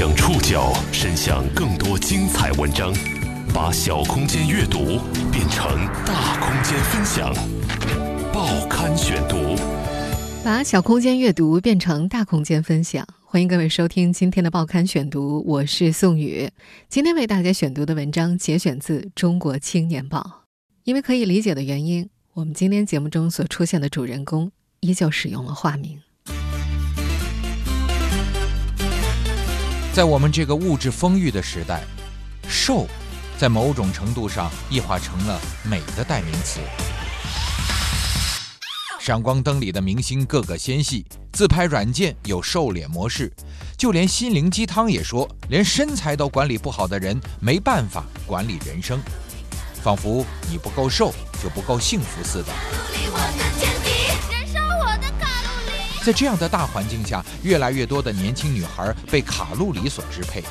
将触角伸向更多精彩文章，把小空间阅读变成大空间分享。报刊选读，把小空间阅读变成大空间分享。欢迎各位收听今天的报刊选读，我是宋宇。今天为大家选读的文章节选自《中国青年报》。因为可以理解的原因，我们今天节目中所出现的主人公依旧使用了化名。在我们这个物质丰裕的时代，瘦，在某种程度上异化成了美的代名词。闪光灯里的明星个个纤细，自拍软件有瘦脸模式，就连心灵鸡汤也说，连身材都管理不好的人没办法管理人生，仿佛你不够瘦就不够幸福似的。在这样的大环境下，越来越多的年轻女孩被卡路里所支配，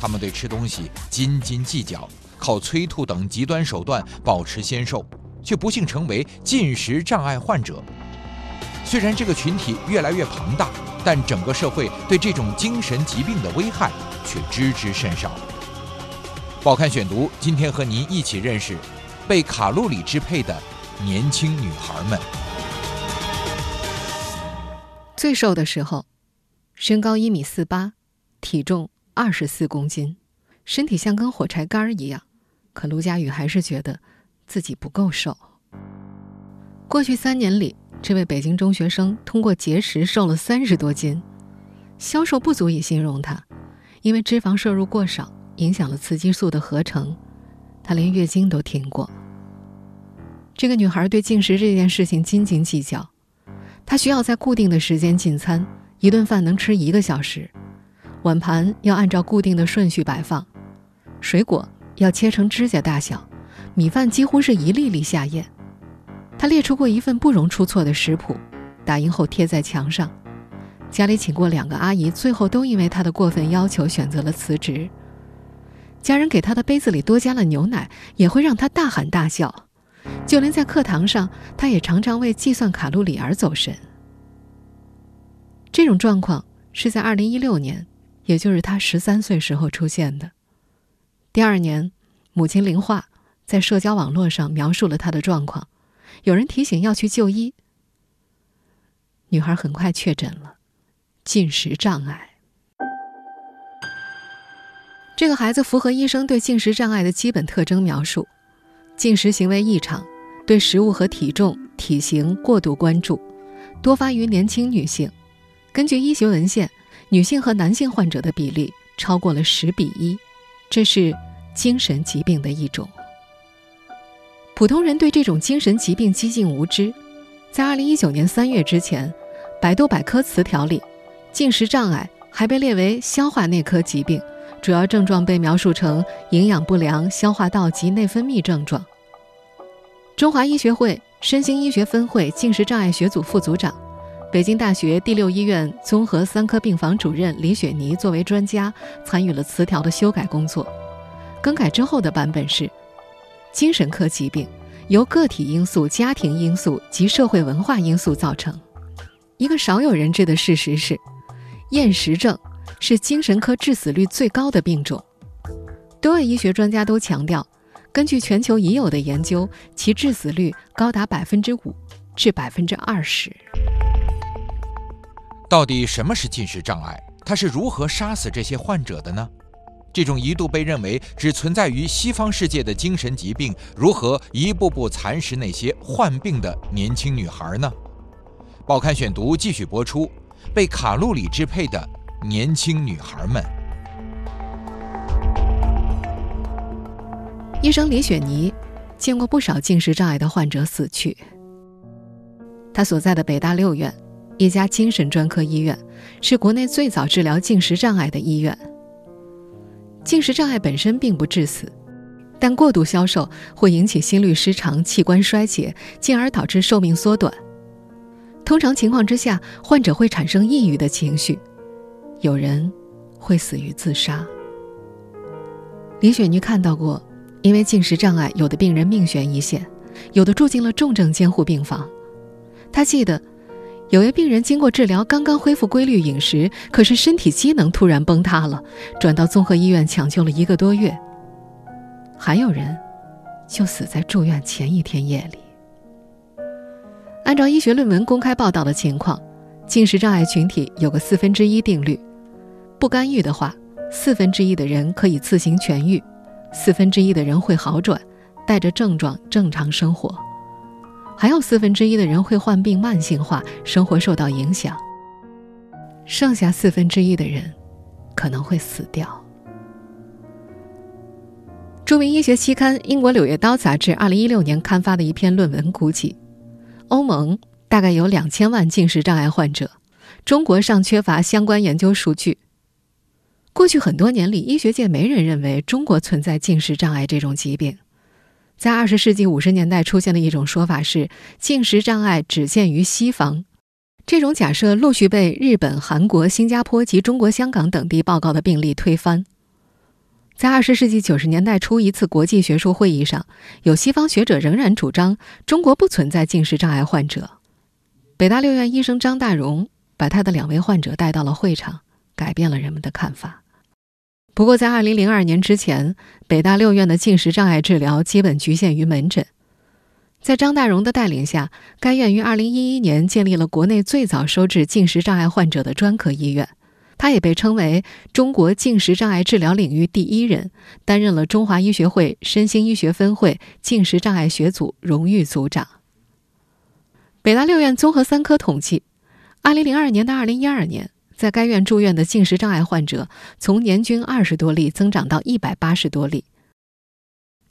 她们对吃东西斤斤计较，靠催吐等极端手段保持纤瘦。却不幸成为进食障碍患者。虽然这个群体越来越庞大，但整个社会对这种精神疾病的危害却知之甚少。报刊选读，今天和您一起认识被卡路里支配的年轻女孩们。最瘦的时候，身高一米四八，体重二十四公斤，身体像根火柴杆一样。可卢佳宇还是觉得。自己不够瘦。过去三年里，这位北京中学生通过节食瘦了三十多斤，消瘦不足以形容他，因为脂肪摄入过少，影响了雌激素的合成，他连月经都停过。这个女孩对进食这件事情斤斤计较，她需要在固定的时间进餐，一顿饭能吃一个小时，碗盘要按照固定的顺序摆放，水果要切成指甲大小。米饭几乎是一粒粒下咽，他列出过一份不容出错的食谱，打印后贴在墙上。家里请过两个阿姨，最后都因为他的过分要求选择了辞职。家人给他的杯子里多加了牛奶，也会让他大喊大叫。就连在课堂上，他也常常为计算卡路里而走神。这种状况是在2016年，也就是他十三岁时候出现的。第二年，母亲林化。在社交网络上描述了她的状况，有人提醒要去就医。女孩很快确诊了进食障碍。这个孩子符合医生对进食障碍的基本特征描述：进食行为异常，对食物和体重、体型过度关注，多发于年轻女性。根据医学文献，女性和男性患者的比例超过了十比一，这是精神疾病的一种。普通人对这种精神疾病几近无知，在二零一九年三月之前，百度百科词条里，进食障碍还被列为消化内科疾病，主要症状被描述成营养不良、消化道及内分泌症状。中华医学会身心医学分会进食障碍学组副组长、北京大学第六医院综合三科病房主任李雪妮作为专家参与了词条的修改工作，更改之后的版本是。精神科疾病由个体因素、家庭因素及社会文化因素造成。一个少有人知的事实是，厌食症是精神科致死率最高的病种。多位医学专家都强调，根据全球已有的研究，其致死率高达百分之五至百分之二十。到底什么是进食障碍？它是如何杀死这些患者的呢？这种一度被认为只存在于西方世界的精神疾病，如何一步步蚕食那些患病的年轻女孩呢？报刊选读继续播出：被卡路里支配的年轻女孩们。医生李雪妮见过不少进食障碍的患者死去。她所在的北大六院，一家精神专科医院，是国内最早治疗进食障碍的医院。进食障碍本身并不致死，但过度消瘦会引起心律失常、器官衰竭，进而导致寿命缩短。通常情况之下，患者会产生抑郁的情绪，有人会死于自杀。李雪妮看到过，因为进食障碍，有的病人命悬一线，有的住进了重症监护病房。她记得，有位病人经过治疗，刚刚恢复规律饮食，可是身体机能突然崩塌了，转到综合医院抢救了一个多月。还有人，就死在住院前一天夜里。按照医学论文公开报道的情况，进食障碍群体有个四分之一定律：不干预的话，四分之一的人可以自行痊愈，四分之一的人会好转，带着症状正常生活。还有四分之一的人会患病慢性化，生活受到影响。剩下四分之一的人可能会死掉。著名医学期刊《英国柳叶刀》杂志二零一六年刊发的一篇论文估计，欧盟大概有两千万进食障碍患者，中国尚缺乏相关研究数据。过去很多年里，医学界没人认为中国存在进食障碍这种疾病。在二十世纪五十年代出现的一种说法是，进食障碍只限于西方。这种假设陆续被日本、韩国、新加坡及中国香港等地报告的病例推翻。在二十世纪九十年代初一次国际学术会议上，有西方学者仍然主张中国不存在进食障碍患者。北大六院医生张大荣把他的两位患者带到了会场，改变了人们的看法。不过，在二零零二年之前，北大六院的进食障碍治疗基本局限于门诊。在张大荣的带领下，该院于二零一一年建立了国内最早收治进食障碍患者的专科医院。他也被称为中国进食障碍治疗领域第一人，担任了中华医学会身心医学分会进食障碍学组荣誉组长。北大六院综合三科统计，二零零二年到二零一二年。在该院住院的进食障碍患者，从年均二十多例增长到一百八十多例。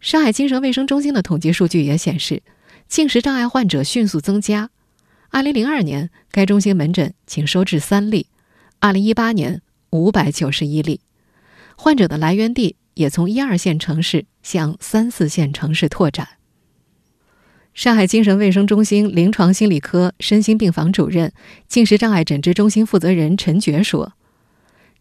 上海精神卫生中心的统计数据也显示，进食障碍患者迅速增加。二零零二年，该中心门诊仅收治三例；二零一八年，五百九十一例。患者的来源地也从一二线城市向三四线城市拓展。上海精神卫生中心临床心理科身心病房主任、进食障碍诊治中心负责人陈觉说：“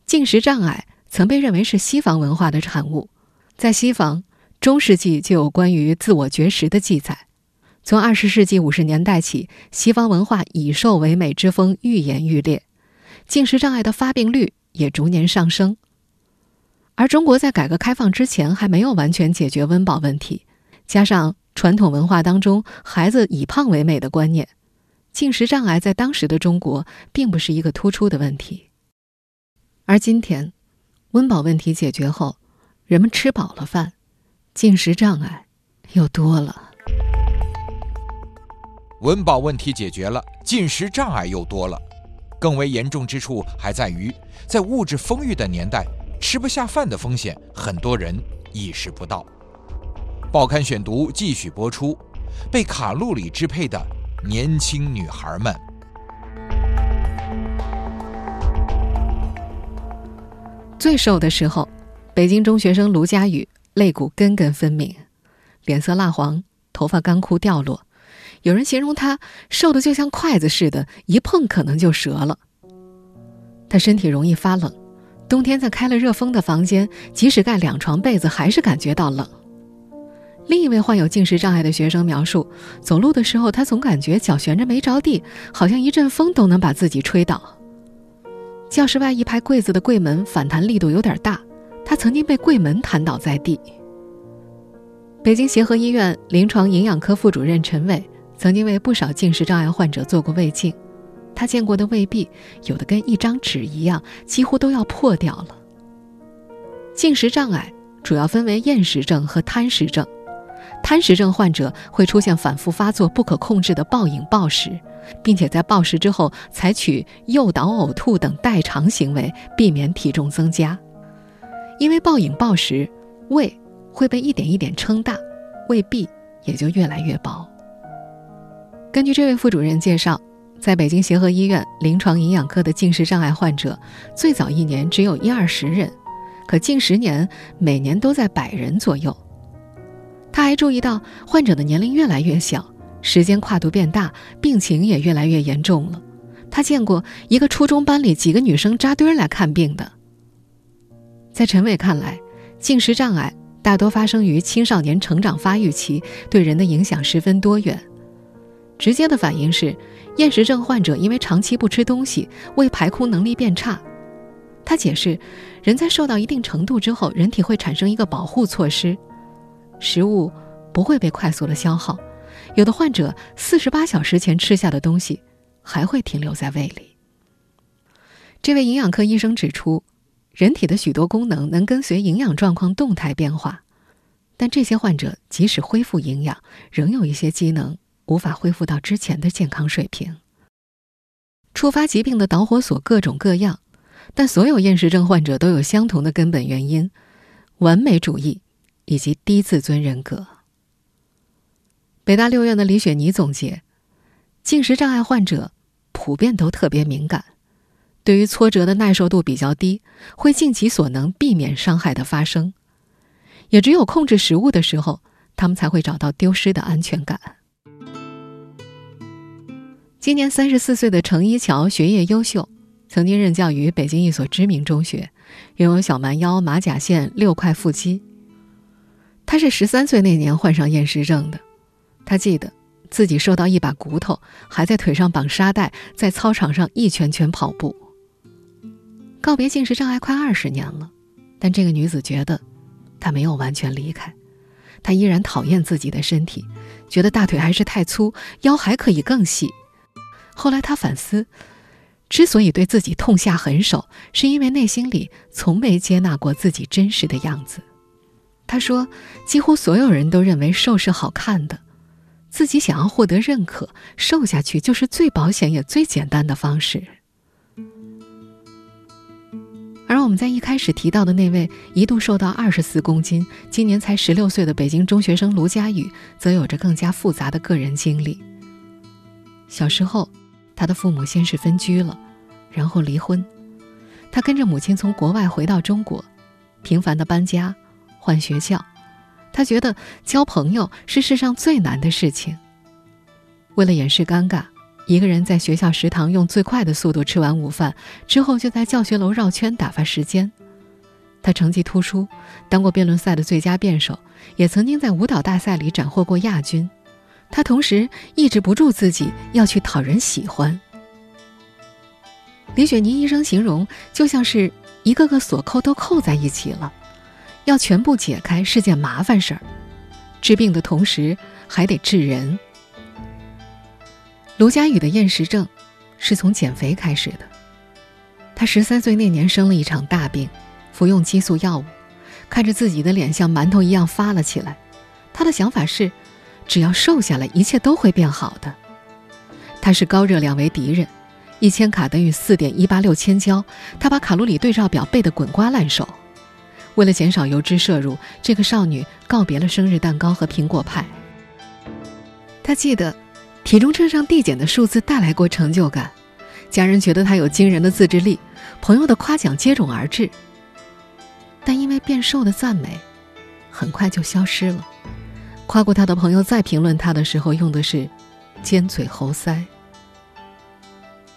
进食障碍曾被认为是西方文化的产物，在西方，中世纪就有关于自我绝食的记载。从二十世纪五十年代起，西方文化以瘦为美之风愈演愈烈，进食障碍的发病率也逐年上升。而中国在改革开放之前还没有完全解决温饱问题，加上……”传统文化当中，孩子以胖为美的观念，进食障碍在当时的中国并不是一个突出的问题。而今天，温饱问题解决后，人们吃饱了饭，进食障碍又多了。温饱问题解决了，进食障碍又多了。更为严重之处还在于，在物质丰裕的年代，吃不下饭的风险，很多人意识不到。报刊选读继续播出，被卡路里支配的年轻女孩们。最瘦的时候，北京中学生卢佳宇肋骨根根分明，脸色蜡黄，头发干枯掉落。有人形容他瘦的就像筷子似的，一碰可能就折了。他身体容易发冷，冬天在开了热风的房间，即使盖两床被子，还是感觉到冷。另一位患有进食障碍的学生描述，走路的时候，他总感觉脚悬着没着地，好像一阵风都能把自己吹倒。教室外一排柜子的柜门反弹力度有点大，他曾经被柜门弹倒在地。北京协和医院临床营养科副主任陈伟曾经为不少进食障碍患者做过胃镜，他见过的胃壁有的跟一张纸一样，几乎都要破掉了。进食障碍主要分为厌食症和贪食症。贪食症患者会出现反复发作、不可控制的暴饮暴食，并且在暴食之后采取诱导呕吐等代偿行为，避免体重增加。因为暴饮暴食，胃会被一点一点撑大，胃壁也就越来越薄。根据这位副主任介绍，在北京协和医院临床营养科的进食障碍患者，最早一年只有一二十人，可近十年每年都在百人左右。他还注意到，患者的年龄越来越小，时间跨度变大，病情也越来越严重了。他见过一个初中班里几个女生扎堆来看病的。在陈伟看来，进食障碍大多发生于青少年成长发育期，对人的影响十分多元。直接的反应是，厌食症患者因为长期不吃东西，胃排空能力变差。他解释，人在受到一定程度之后，人体会产生一个保护措施，食物不会被快速的消耗。有的患者四十八小时前吃下的东西，还会停留在胃里。这位营养科医生指出，人体的许多功能能跟随营养状况动态变化，但这些患者即使恢复营养，仍有一些机能。无法恢复到之前的健康水平。触发疾病的导火索各种各样，但所有厌食症患者都有相同的根本原因：完美主义以及低自尊人格。北大六院的李雪妮总结，进食障碍患者普遍都特别敏感，对于挫折的耐受度比较低，会尽其所能避免伤害的发生。也只有控制食物的时候，他们才会找到丢失的安全感。今年三十四岁的程一桥学业优秀，曾经任教于北京一所知名中学，拥有小蛮腰、马甲线、六块腹肌。他是十三岁那年患上厌食症的，他记得自己瘦到一把骨头，还在腿上绑沙袋，在操场上一圈圈跑步。告别进食障碍快二十年了，但这个女子觉得，她没有完全离开，她依然讨厌自己的身体，觉得大腿还是太粗，腰还可以更细。后来她反思，之所以对自己痛下狠手，是因为内心里从没接纳过自己真实的样子。他说：“几乎所有人都认为瘦是好看的，自己想要获得认可，瘦下去就是最保险也最简单的方式。”而我们在一开始提到的那位一度瘦到二十四公斤、今年才十六岁的北京中学生卢佳宇，则有着更加复杂的个人经历。小时候。他的父母先是分居了，然后离婚。他跟着母亲从国外回到中国，频繁的搬家、换学校。他觉得交朋友是世上最难的事情。为了掩饰尴尬，一个人在学校食堂用最快的速度吃完午饭，之后就在教学楼绕圈打发时间。他成绩突出，当过辩论赛的最佳辩手，也曾经在舞蹈大赛里斩获过亚军。他同时抑制不住自己要去讨人喜欢。李雪妮医生形容，就像是一个个锁扣都扣在一起了，要全部解开是件麻烦事儿。治病的同时还得治人。卢佳宇的厌食症是从减肥开始的。他十三岁那年生了一场大病，服用激素药物，看着自己的脸像馒头一样发了起来。他的想法是。只要瘦下来，一切都会变好的。他是高热量为敌人，一千卡等于四点一八六千焦，他把卡路里对照表背得滚瓜烂熟。为了减少油脂摄入，这个少女告别了生日蛋糕和苹果派。她记得，体重秤上递减的数字带来过成就感，家人觉得她有惊人的自制力，朋友的夸奖接踵而至。但因为变瘦的赞美，很快就消失了。夸过他的朋友再评论他的时候，用的是“尖嘴猴腮”。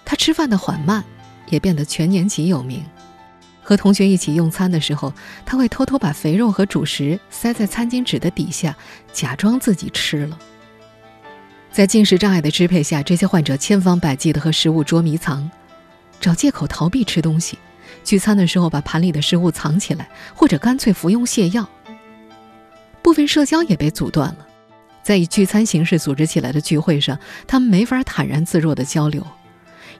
他吃饭的缓慢，也变得全年级有名。和同学一起用餐的时候，他会偷偷把肥肉和主食塞在餐巾纸的底下，假装自己吃了。在进食障碍的支配下，这些患者千方百计地和食物捉迷藏，找借口逃避吃东西。聚餐的时候，把盘里的食物藏起来，或者干脆服用泻药。部分社交也被阻断了，在以聚餐形式组织起来的聚会上，他们没法坦然自若的交流。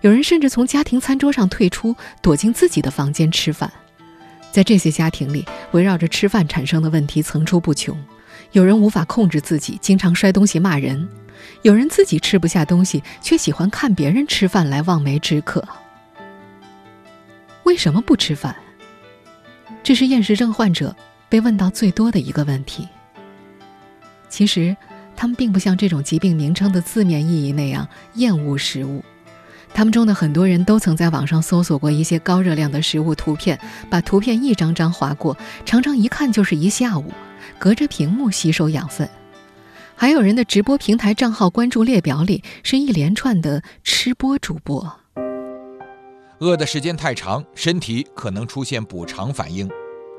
有人甚至从家庭餐桌上退出，躲进自己的房间吃饭。在这些家庭里，围绕着吃饭产生的问题层出不穷。有人无法控制自己，经常摔东西骂人；有人自己吃不下东西，却喜欢看别人吃饭来望梅止渴。为什么不吃饭？这是厌食症患者。被问到最多的一个问题。其实，他们并不像这种疾病名称的字面意义那样厌恶食物。他们中的很多人都曾在网上搜索过一些高热量的食物图片，把图片一张张划过，常常一看就是一下午，隔着屏幕吸收养分。还有人的直播平台账号关注列表里是一连串的吃播主播。饿的时间太长，身体可能出现补偿反应。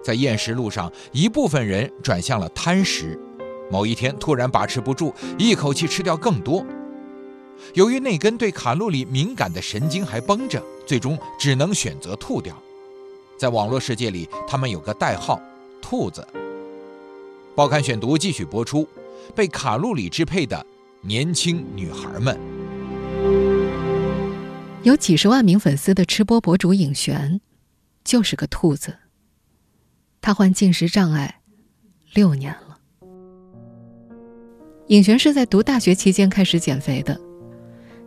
在厌食路上，一部分人转向了贪食，某一天突然把持不住，一口气吃掉更多。由于那根对卡路里敏感的神经还绷着，最终只能选择吐掉。在网络世界里，他们有个代号“兔子”。报刊选读继续播出：被卡路里支配的年轻女孩们。有几十万名粉丝的吃播博主尹璇，就是个兔子。他患进食障碍六年了。尹璇是在读大学期间开始减肥的，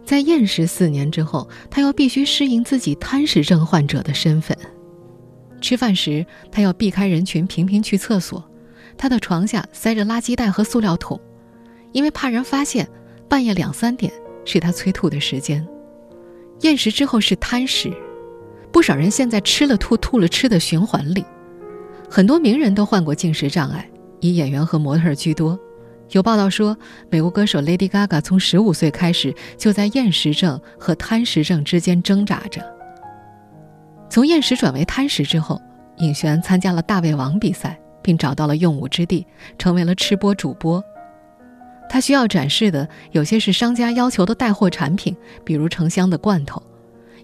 在厌食四年之后，他又必须适应自己贪食症患者的身份。吃饭时，他要避开人群，频频去厕所。他的床下塞着垃圾袋和塑料桶，因为怕人发现，半夜两三点是他催吐的时间。厌食之后是贪食，不少人现在吃了吐，吐了吃的循环里。很多名人都患过进食障碍，以演员和模特居多。有报道说，美国歌手 Lady Gaga 从十五岁开始就在厌食症和贪食症之间挣扎着。从厌食转为贪食之后，尹璇参加了大胃王比赛，并找到了用武之地，成为了吃播主播。他需要展示的有些是商家要求的带货产品，比如成箱的罐头。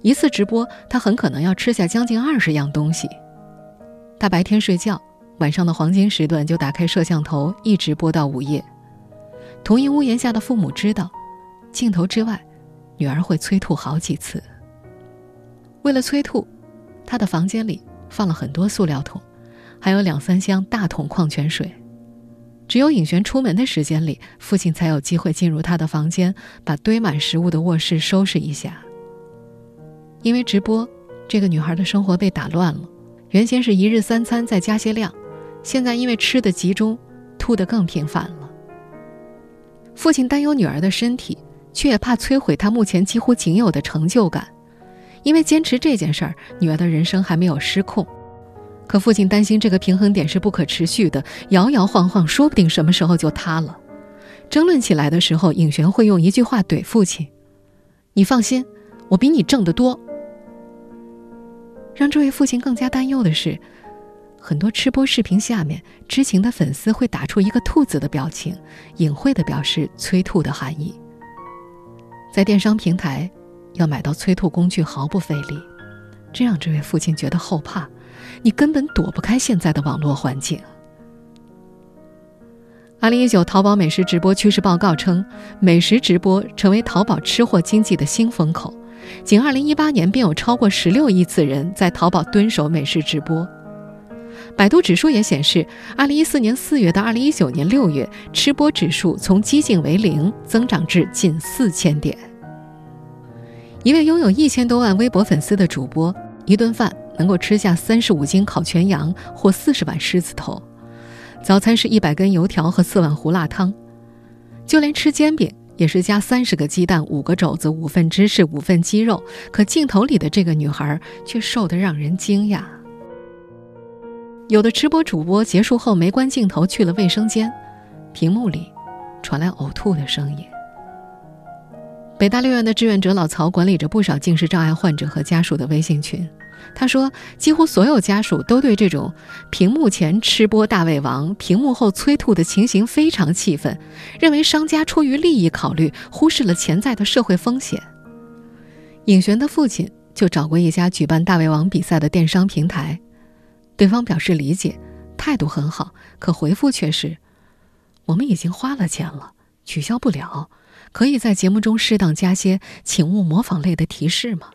一次直播，他很可能要吃下将近二十样东西。他白天睡觉，晚上的黄金时段就打开摄像头，一直播到午夜。同一屋檐下的父母知道，镜头之外，女儿会催吐好几次。为了催吐，他的房间里放了很多塑料桶，还有两三箱大桶矿泉水。只有尹璇出门的时间里，父亲才有机会进入他的房间，把堆满食物的卧室收拾一下。因为直播，这个女孩的生活被打乱了。原先是一日三餐再加些量，现在因为吃的集中，吐得更频繁了。父亲担忧女儿的身体，却也怕摧毁她目前几乎仅有的成就感。因为坚持这件事儿，女儿的人生还没有失控。可父亲担心这个平衡点是不可持续的，摇摇晃晃，说不定什么时候就塌了。争论起来的时候，尹璇会用一句话怼父亲：“你放心，我比你挣得多。”让这位父亲更加担忧的是，很多吃播视频下面知情的粉丝会打出一个兔子的表情，隐晦的表示催吐的含义。在电商平台，要买到催吐工具毫不费力，这让这位父亲觉得后怕。你根本躲不开现在的网络环境。二零一九淘宝美食直播趋势报告称，美食直播成为淘宝吃货经济的新风口。仅二零一八年，便有超过十六亿次人在淘宝蹲守美食直播。百度指数也显示，二零一四年四月到二零一九年六月，吃播指数从几近为零增长至近四千点。一位拥有一千多万微博粉丝的主播，一顿饭。能够吃下三十五斤烤全羊或四十碗狮子头，早餐是一百根油条和四碗胡辣汤，就连吃煎饼也是加三十个鸡蛋、五个肘子、五份芝士、五份鸡肉。可镜头里的这个女孩却瘦得让人惊讶。有的吃播主播结束后没关镜头去了卫生间，屏幕里传来呕吐的声音。北大六院的志愿者老曹管理着不少近视障碍患者和家属的微信群。他说：“几乎所有家属都对这种屏幕前吃播大胃王、屏幕后催吐的情形非常气愤，认为商家出于利益考虑，忽视了潜在的社会风险。”尹璇的父亲就找过一家举办大胃王比赛的电商平台，对方表示理解，态度很好，可回复却是：“我们已经花了钱了，取消不了，可以在节目中适当加些‘请勿模仿’类的提示吗？”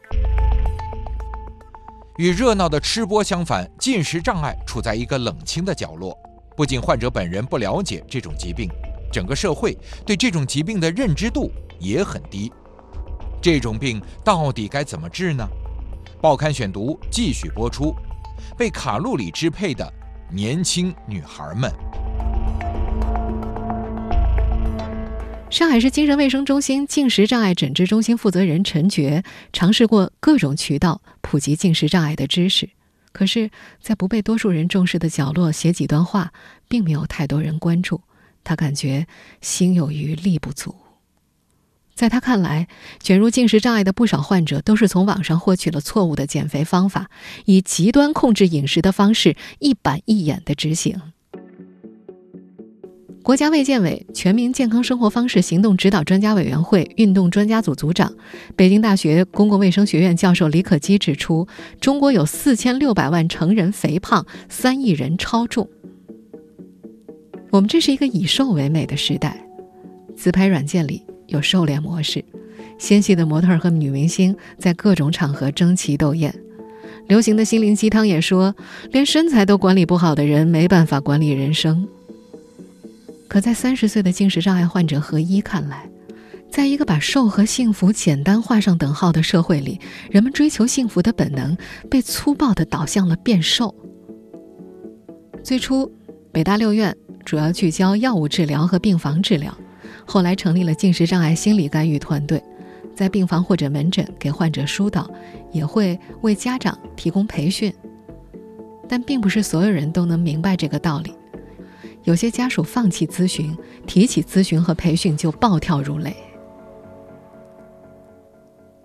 与热闹的吃播相反，进食障碍处在一个冷清的角落。不仅患者本人不了解这种疾病，整个社会对这种疾病的认知度也很低。这种病到底该怎么治呢？报刊选读继续播出：被卡路里支配的年轻女孩们。上海市精神卫生中心进食障碍诊治中心负责人陈觉尝试过各种渠道普及进食障碍的知识，可是，在不被多数人重视的角落写几段话，并没有太多人关注。他感觉心有余力不足。在他看来，卷入进食障碍的不少患者都是从网上获取了错误的减肥方法，以极端控制饮食的方式一板一眼地执行。国家卫健委全民健康生活方式行动指导专家委员会运动专家组组长、北京大学公共卫生学院教授李可基指出，中国有四千六百万成人肥胖，三亿人超重。我们这是一个以瘦为美的时代，自拍软件里有瘦脸模式，纤细的模特和女明星在各种场合争奇斗艳。流行的心灵鸡汤也说，连身材都管理不好的人没办法管理人生。可在三十岁的进食障碍患者何一看来，在一个把瘦和幸福简单画上等号的社会里，人们追求幸福的本能被粗暴地导向了变瘦。最初，北大六院主要聚焦药物治疗和病房治疗，后来成立了进食障碍心理干预团队，在病房或者门诊给患者疏导，也会为家长提供培训。但并不是所有人都能明白这个道理。有些家属放弃咨询，提起咨询和培训就暴跳如雷。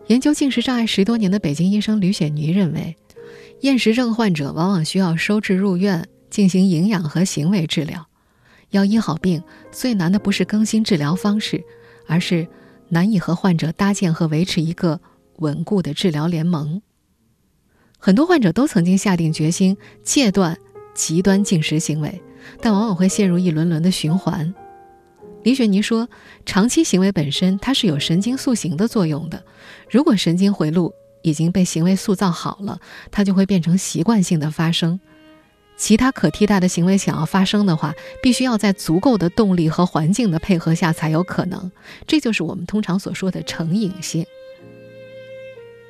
研究进食障碍十多年的北京医生吕雪妮认为，厌食症患者往往需要收治入院，进行营养和行为治疗。要医好病，最难的不是更新治疗方式，而是难以和患者搭建和维持一个稳固的治疗联盟。很多患者都曾经下定决心戒断极端进食行为。但往往会陷入一轮轮的循环。李雪妮说：“长期行为本身它是有神经塑形的作用的。如果神经回路已经被行为塑造好了，它就会变成习惯性的发生。其他可替代的行为想要发生的话，必须要在足够的动力和环境的配合下才有可能。这就是我们通常所说的成瘾性。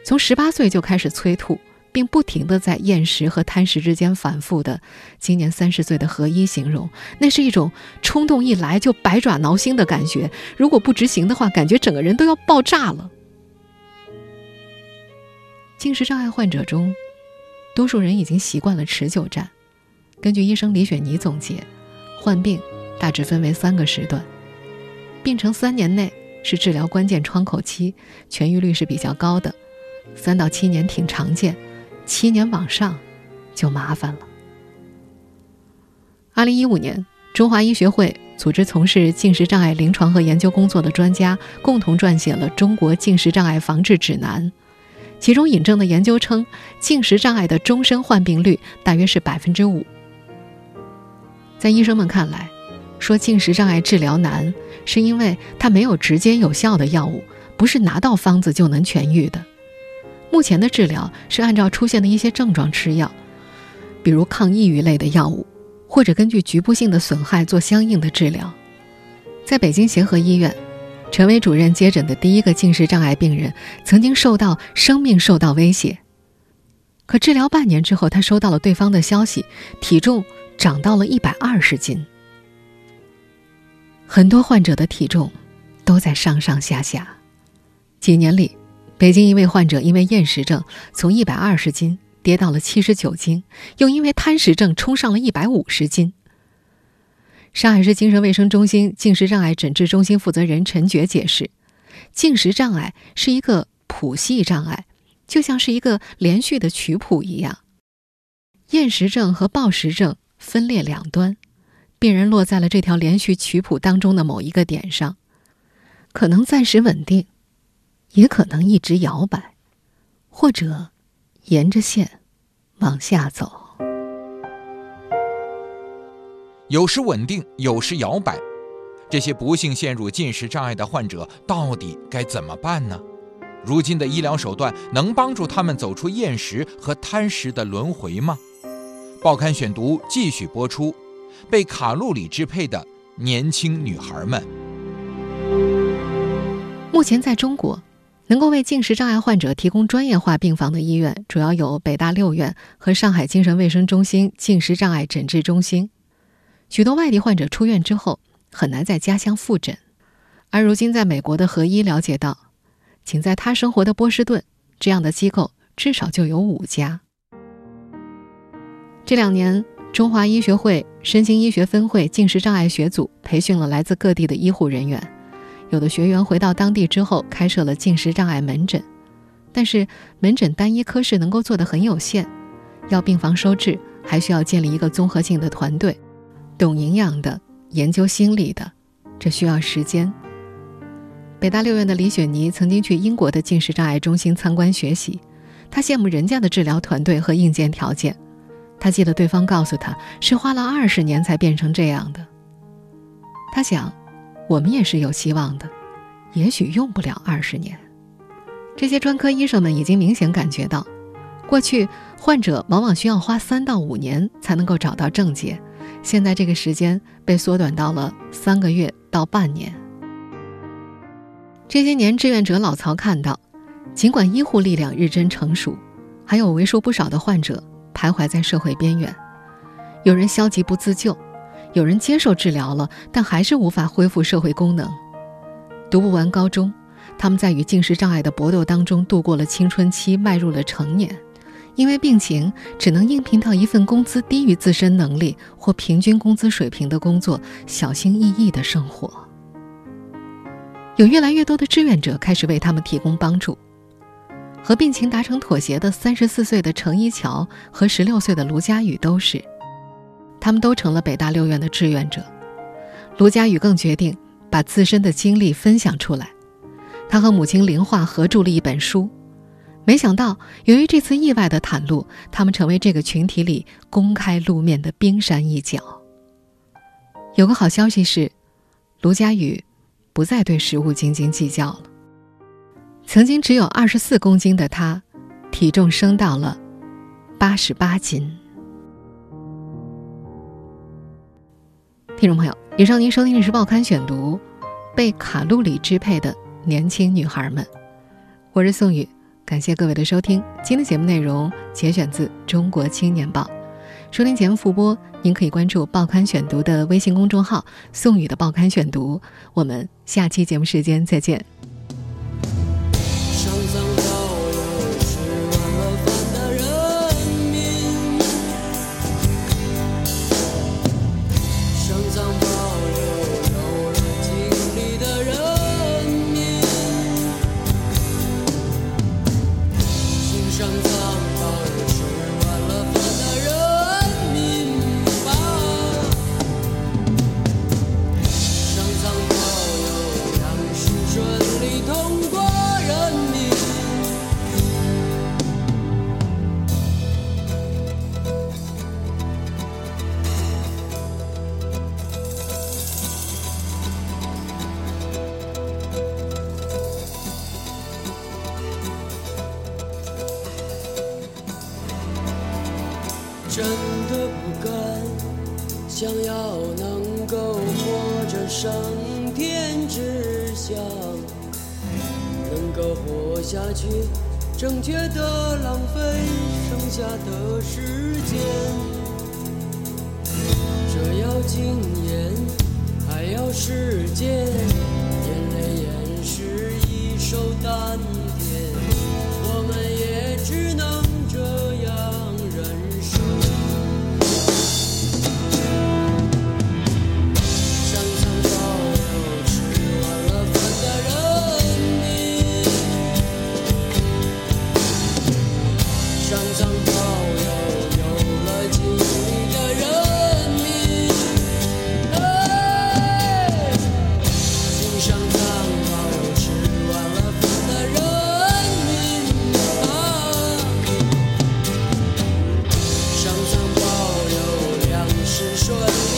从十八岁就开始催吐。”并不停地在厌食和贪食之间反复的。今年三十岁的何一形容，那是一种冲动一来就百爪挠心的感觉。如果不执行的话，感觉整个人都要爆炸了。进食障碍患者中，多数人已经习惯了持久战。根据医生李雪妮总结，患病大致分为三个时段，病程三年内是治疗关键窗口期，痊愈率是比较高的，三到七年挺常见。七年往上，就麻烦了。二零一五年，中华医学会组织从事进食障碍临床和研究工作的专家共同撰写了《中国进食障碍防治指南》，其中引证的研究称，进食障碍的终身患病率大约是百分之五。在医生们看来，说进食障碍治疗难，是因为它没有直接有效的药物，不是拿到方子就能痊愈的。目前的治疗是按照出现的一些症状吃药，比如抗抑郁类的药物，或者根据局部性的损害做相应的治疗。在北京协和医院，陈伟主任接诊的第一个进食障碍病人曾经受到生命受到威胁，可治疗半年之后，他收到了对方的消息，体重长到了一百二十斤。很多患者的体重都在上上下下，几年里。北京一位患者因为厌食症从一百二十斤跌到了七十九斤，又因为贪食症冲上了一百五十斤。上海市精神卫生中心进食障碍诊治中心负责人陈珏解释，进食障碍是一个谱系障碍，就像是一个连续的曲谱一样。厌食症和暴食症分列两端，病人落在了这条连续曲谱当中的某一个点上，可能暂时稳定。也可能一直摇摆，或者沿着线往下走。有时稳定，有时摇摆。这些不幸陷入进食障碍的患者到底该怎么办呢？如今的医疗手段能帮助他们走出厌食和贪食的轮回吗？报刊选读继续播出：被卡路里支配的年轻女孩们。目前在中国。能够为进食障碍患者提供专业化病房的医院，主要有北大六院和上海精神卫生中心进食障碍诊治中心。许多外地患者出院之后很难在家乡复诊，而如今在美国的何医了解到，仅在他生活的波士顿，这样的机构至少就有五家。这两年，中华医学会身心医学分会进食障碍学组培训了来自各地的医护人员。有的学员回到当地之后，开设了进食障碍门诊，但是门诊单一科室能够做的很有限，要病房收治，还需要建立一个综合性的团队，懂营养的、研究心理的，这需要时间。北大六院的李雪妮曾经去英国的进食障碍中心参观学习，她羡慕人家的治疗团队和硬件条件。他记得对方告诉他是花了二十年才变成这样的。他想，我们也是有希望的，也许用不了二十年。这些专科医生们已经明显感觉到，过去患者往往需要花三到五年才能够找到症结，现在这个时间被缩短到了三个月到半年。这些年，志愿者老曹看到，尽管医护力量日臻成熟，还有为数不少的患者徘徊在社会边缘。有人消极不自救，有人接受治疗了，但还是无法恢复社会功能。读不完高中，他们在与近视障碍的搏斗当中度过了青春期，迈入了成年。因为病情，只能应聘到一份工资低于自身能力或平均工资水平的工作，小心翼翼的生活。有越来越多的志愿者开始为他们提供帮助。和病情达成妥协的三十四岁的程一桥和十六岁的卢佳宇都是，他们都成了北大六院的志愿者。卢佳宇更决定把自身的经历分享出来，他和母亲林化合著了一本书。没想到，由于这次意外的袒露，他们成为这个群体里公开露面的冰山一角。有个好消息是，卢佳宇。不再对食物斤斤计较了。曾经只有二十四公斤的他，体重升到了八十八斤。听众朋友，以上您收听的是《报刊选读》，被卡路里支配的年轻女孩们。我是宋宇，感谢各位的收听。今天节目内容节选自《中国青年报》。收听节目复播，您可以关注《报刊选读》的微信公众号“宋宇的报刊选读”。我们下期节目时间再见。的不甘，想要能够活着，上天之想能够活下去，正确的浪费剩下的时间，这要经验，还要时间，眼泪也是一首单。能保佑粮食顺利。